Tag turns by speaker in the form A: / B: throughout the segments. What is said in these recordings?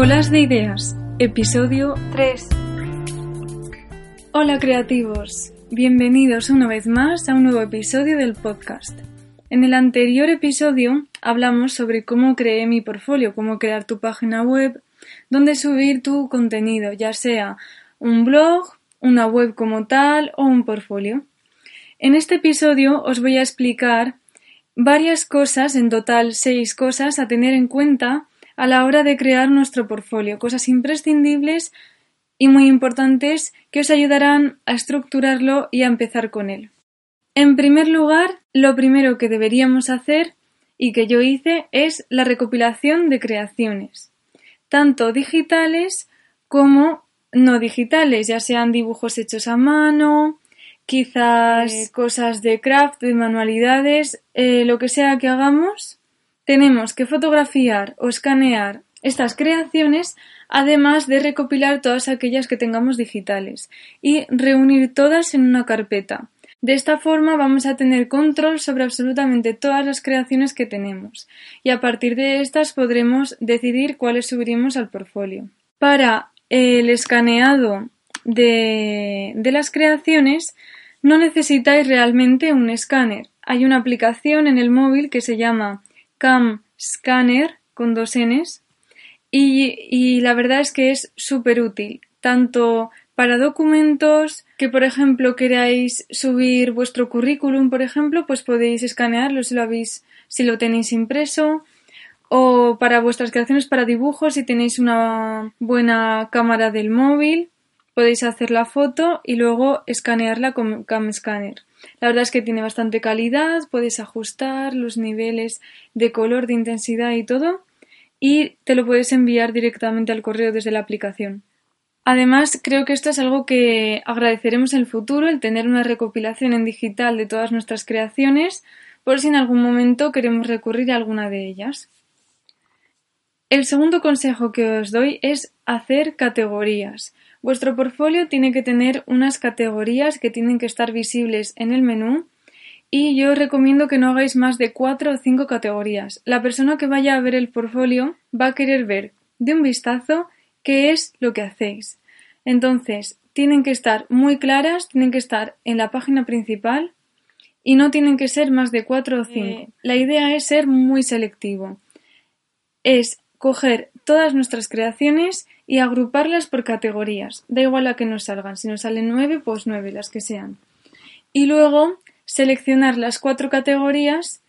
A: Colas de Ideas, episodio 3. Hola creativos, bienvenidos una vez más a un nuevo episodio del podcast. En el anterior episodio hablamos sobre cómo creé mi portfolio, cómo crear tu página web, donde subir tu contenido, ya sea un blog, una web como tal o un portfolio. En este episodio os voy a explicar varias cosas, en total seis cosas, a tener en cuenta a la hora de crear nuestro portfolio, cosas imprescindibles y muy importantes que os ayudarán a estructurarlo y a empezar con él. En primer lugar, lo primero que deberíamos hacer y que yo hice es la recopilación de creaciones, tanto digitales como no digitales, ya sean dibujos hechos a mano, quizás eh, cosas de craft, de manualidades, eh, lo que sea que hagamos, tenemos que fotografiar o escanear estas creaciones, además de recopilar todas aquellas que tengamos digitales y reunir todas en una carpeta. De esta forma vamos a tener control sobre absolutamente todas las creaciones que tenemos y a partir de estas podremos decidir cuáles subiremos al portfolio. Para el escaneado de, de las creaciones no necesitáis realmente un escáner. Hay una aplicación en el móvil que se llama Cam Scanner con dos Ns. Y, la verdad es que es súper útil, tanto para documentos que, por ejemplo, queráis subir vuestro currículum, por ejemplo, pues podéis escanearlo si lo habéis, si lo tenéis impreso, o para vuestras creaciones para dibujos, si tenéis una buena cámara del móvil, podéis hacer la foto y luego escanearla con Cam Scanner. La verdad es que tiene bastante calidad, puedes ajustar los niveles de color, de intensidad y todo, y te lo puedes enviar directamente al correo desde la aplicación. Además, creo que esto es algo que agradeceremos en el futuro, el tener una recopilación en digital de todas nuestras creaciones, por si en algún momento queremos recurrir a alguna de ellas. El segundo consejo que os doy es hacer categorías. Vuestro portfolio tiene que tener unas categorías que tienen que estar visibles en el menú y yo os recomiendo que no hagáis más de cuatro o cinco categorías. La persona que vaya a ver el portfolio va a querer ver de un vistazo qué es lo que hacéis. Entonces, tienen que estar muy claras, tienen que estar en la página principal y no tienen que ser más de cuatro o cinco. La idea es ser muy selectivo. Es coger todas nuestras creaciones y agruparlas por categorías. Da igual a que nos salgan. Si nos salen nueve, pues nueve, las que sean. Y luego seleccionar las cuatro categorías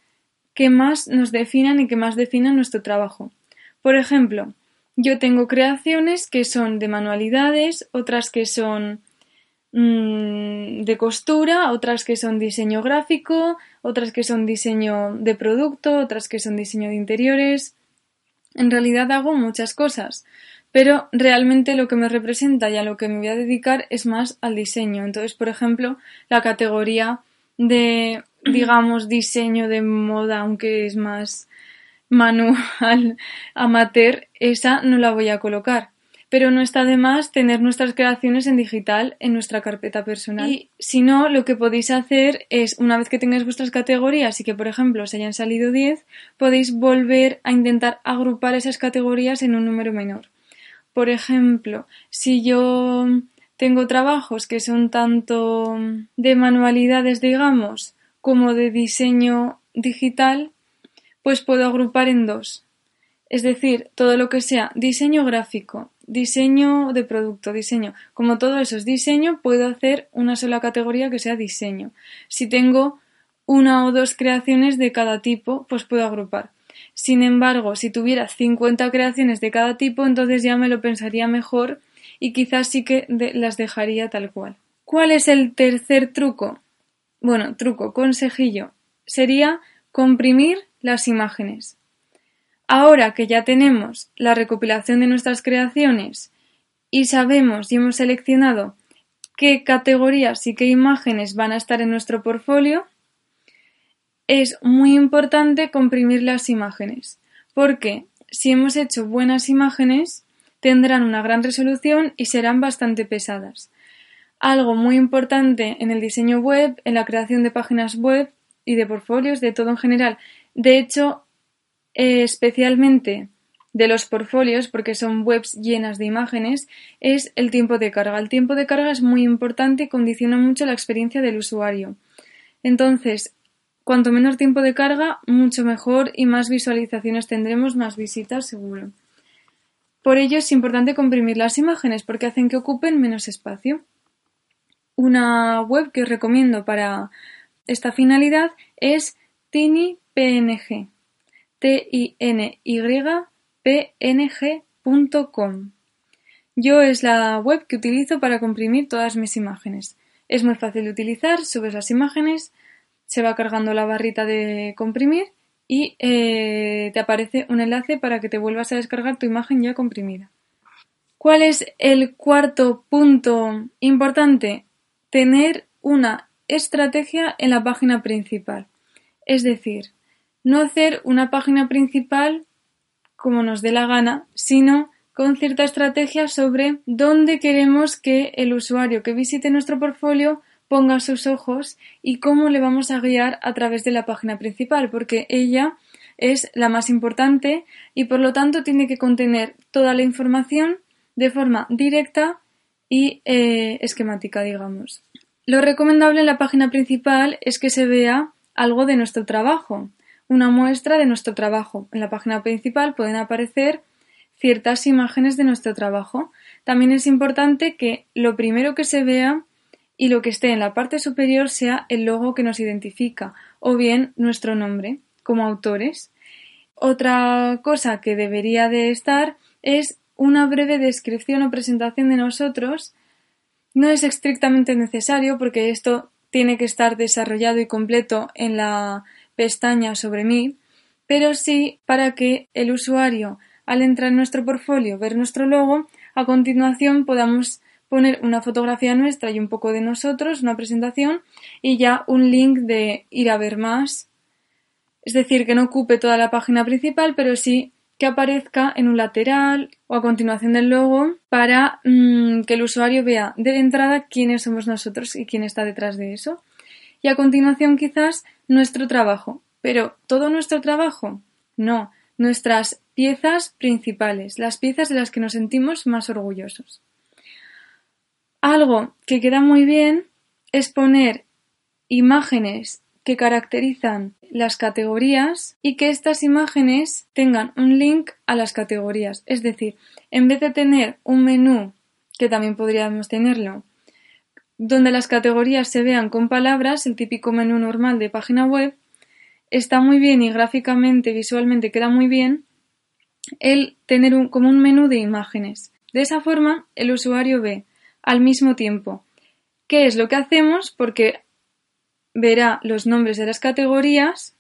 A: que más nos definan y que más definan nuestro trabajo. Por ejemplo, yo tengo creaciones que son de manualidades, otras que son mm, de costura, otras que son diseño gráfico, otras que son diseño de producto, otras que son diseño de interiores. En realidad hago muchas cosas, pero realmente lo que me representa y a lo que me voy a dedicar es más al diseño. Entonces, por ejemplo, la categoría de, digamos, diseño de moda, aunque es más manual amateur, esa no la voy a colocar. Pero no está de más tener nuestras creaciones en digital en nuestra carpeta personal. Y si no, lo que podéis hacer es, una vez que tengáis vuestras categorías y que, por ejemplo, os hayan salido 10, podéis volver a intentar agrupar esas categorías en un número menor. Por ejemplo, si yo tengo trabajos que son tanto de manualidades, digamos, como de diseño digital, pues puedo agrupar en dos. Es decir, todo lo que sea diseño gráfico, diseño de producto, diseño, como todo eso es diseño, puedo hacer una sola categoría que sea diseño. Si tengo una o dos creaciones de cada tipo, pues puedo agrupar. Sin embargo, si tuviera 50 creaciones de cada tipo, entonces ya me lo pensaría mejor y quizás sí que las dejaría tal cual. ¿Cuál es el tercer truco? Bueno, truco, consejillo. Sería comprimir las imágenes. Ahora que ya tenemos la recopilación de nuestras creaciones y sabemos y hemos seleccionado qué categorías y qué imágenes van a estar en nuestro portfolio, es muy importante comprimir las imágenes, porque si hemos hecho buenas imágenes, tendrán una gran resolución y serán bastante pesadas. Algo muy importante en el diseño web, en la creación de páginas web y de portfolios, de todo en general, de hecho, eh, especialmente de los portfolios, porque son webs llenas de imágenes, es el tiempo de carga. El tiempo de carga es muy importante y condiciona mucho la experiencia del usuario. Entonces, cuanto menor tiempo de carga, mucho mejor y más visualizaciones tendremos, más visitas seguro. Por ello es importante comprimir las imágenes porque hacen que ocupen menos espacio. Una web que os recomiendo para esta finalidad es tinypng. t i n y png.com. Yo es la web que utilizo para comprimir todas mis imágenes. Es muy fácil de utilizar, subes las imágenes, se va cargando la barrita de comprimir y eh, te aparece un enlace para que te vuelvas a descargar tu imagen ya comprimida. ¿Cuál es el cuarto punto importante? Tener una estrategia en la página principal. Es decir, no hacer una página principal como nos dé la gana, sino con cierta estrategia sobre dónde queremos que el usuario que visite nuestro portfolio ponga sus ojos y cómo le vamos a guiar a través de la página principal, porque ella es la más importante y por lo tanto tiene que contener toda la información de forma directa y eh, esquemática, digamos. Lo recomendable en la página principal es que se vea algo de nuestro trabajo, una muestra de nuestro trabajo. En la página principal pueden aparecer ciertas imágenes de nuestro trabajo. También es importante que lo primero que se vea y lo que esté en la parte superior sea el logo que nos identifica o bien nuestro nombre como autores. Otra cosa que debería de estar es una breve descripción o presentación de nosotros. No es estrictamente necesario porque esto tiene que estar desarrollado y completo en la pestaña sobre mí, pero sí para que el usuario, al entrar en nuestro portfolio, ver nuestro logo, a continuación podamos poner una fotografía nuestra y un poco de nosotros, una presentación y ya un link de ir a ver más. Es decir, que no ocupe toda la página principal, pero sí que aparezca en un lateral o a continuación del logo para mm, que el usuario vea de entrada quiénes somos nosotros y quién está detrás de eso y a continuación quizás nuestro trabajo. Pero ¿todo nuestro trabajo? No, nuestras piezas principales, las piezas de las que nos sentimos más orgullosos. Algo que queda muy bien es poner imágenes que caracterizan las categorías y que estas imágenes tengan un link a las categorías. Es decir, en vez de tener un menú, que también podríamos tenerlo, donde las categorías se vean con palabras, el típico menú normal de página web, está muy bien y gráficamente, visualmente queda muy bien el tener un, como un menú de imágenes. De esa forma, el usuario ve al mismo tiempo qué es lo que hacemos porque verá los nombres de las categorías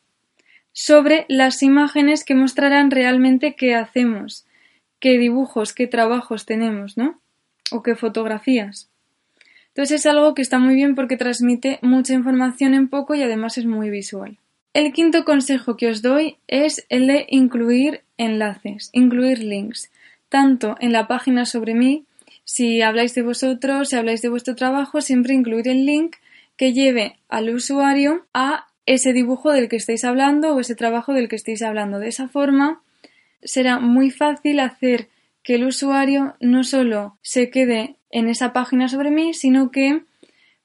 A: sobre las imágenes que mostrarán realmente qué hacemos, qué dibujos, qué trabajos tenemos, ¿no? O qué fotografías. Entonces es algo que está muy bien porque transmite mucha información en poco y además es muy visual. El quinto consejo que os doy es el de incluir enlaces, incluir links, tanto en la página sobre mí, si habláis de vosotros, si habláis de vuestro trabajo, siempre incluir el link que lleve al usuario a ese dibujo del que estáis hablando o ese trabajo del que estáis hablando. De esa forma será muy fácil hacer que el usuario no solo se quede en esa página sobre mí, sino que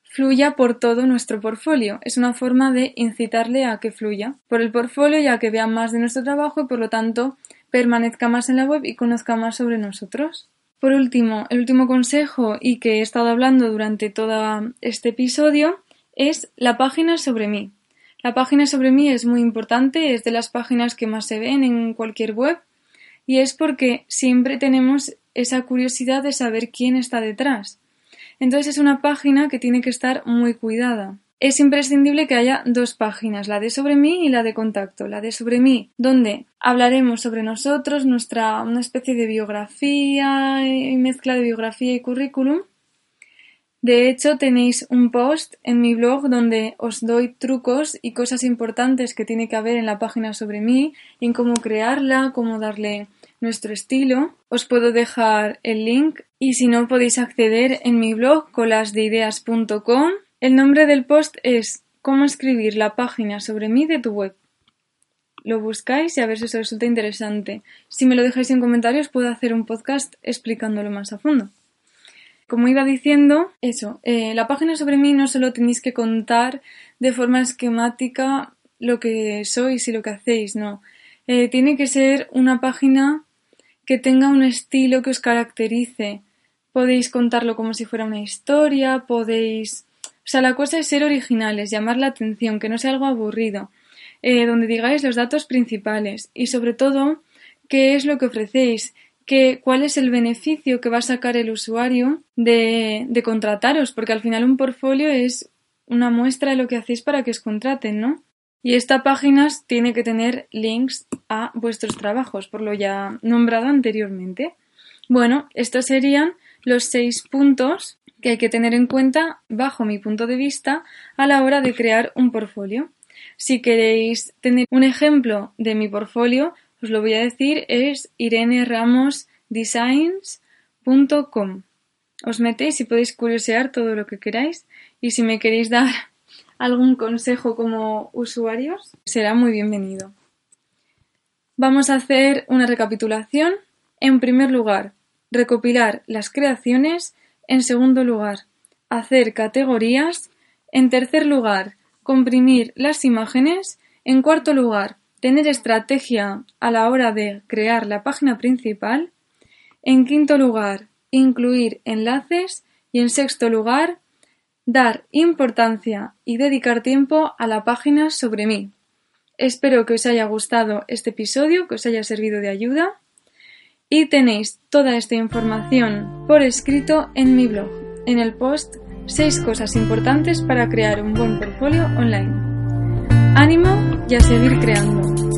A: fluya por todo nuestro portfolio. Es una forma de incitarle a que fluya por el portfolio y a que vea más de nuestro trabajo y por lo tanto permanezca más en la web y conozca más sobre nosotros. Por último, el último consejo y que he estado hablando durante todo este episodio es la página sobre mí. La página sobre mí es muy importante, es de las páginas que más se ven en cualquier web y es porque siempre tenemos esa curiosidad de saber quién está detrás. Entonces es una página que tiene que estar muy cuidada. Es imprescindible que haya dos páginas, la de sobre mí y la de contacto. La de sobre mí, donde hablaremos sobre nosotros, nuestra una especie de biografía y mezcla de biografía y currículum. De hecho, tenéis un post en mi blog donde os doy trucos y cosas importantes que tiene que haber en la página sobre mí, en cómo crearla, cómo darle nuestro estilo. Os puedo dejar el link y si no podéis acceder en mi blog colasdeideas.com. El nombre del post es Cómo escribir la página sobre mí de tu web. lo buscáis y a ver si os resulta interesante. Si me lo dejáis en comentarios puedo hacer un podcast explicándolo más a fondo. Como iba diciendo, eso, eh, la página sobre mí no solo tenéis que contar de forma esquemática lo que sois y lo que hacéis, no. Eh, tiene que ser una página que tenga un estilo que os caracterice. Podéis contarlo como si fuera una historia, podéis... O sea, la cosa es ser originales, llamar la atención, que no sea algo aburrido, eh, donde digáis los datos principales y sobre todo qué es lo que ofrecéis, que, cuál es el beneficio que va a sacar el usuario de, de contrataros, porque al final un portfolio es una muestra de lo que hacéis para que os contraten, ¿no? Y esta página tiene que tener links a vuestros trabajos, por lo ya nombrado anteriormente. Bueno, estos serían los seis puntos que hay que tener en cuenta, bajo mi punto de vista, a la hora de crear un portfolio. Si queréis tener un ejemplo de mi portfolio, os lo voy a decir, es ireneramosdesigns.com. Os metéis y podéis curiosear todo lo que queráis y si me queréis dar algún consejo como usuarios, será muy bienvenido. Vamos a hacer una recapitulación. En primer lugar, recopilar las creaciones. En segundo lugar, hacer categorías. En tercer lugar, comprimir las imágenes. En cuarto lugar, tener estrategia a la hora de crear la página principal. En quinto lugar, incluir enlaces. Y en sexto lugar, dar importancia y dedicar tiempo a la página sobre mí. Espero que os haya gustado este episodio, que os haya servido de ayuda y tenéis toda esta información por escrito en mi blog, en el post 6 cosas importantes para crear un buen portfolio online. Ánimo y a seguir creando.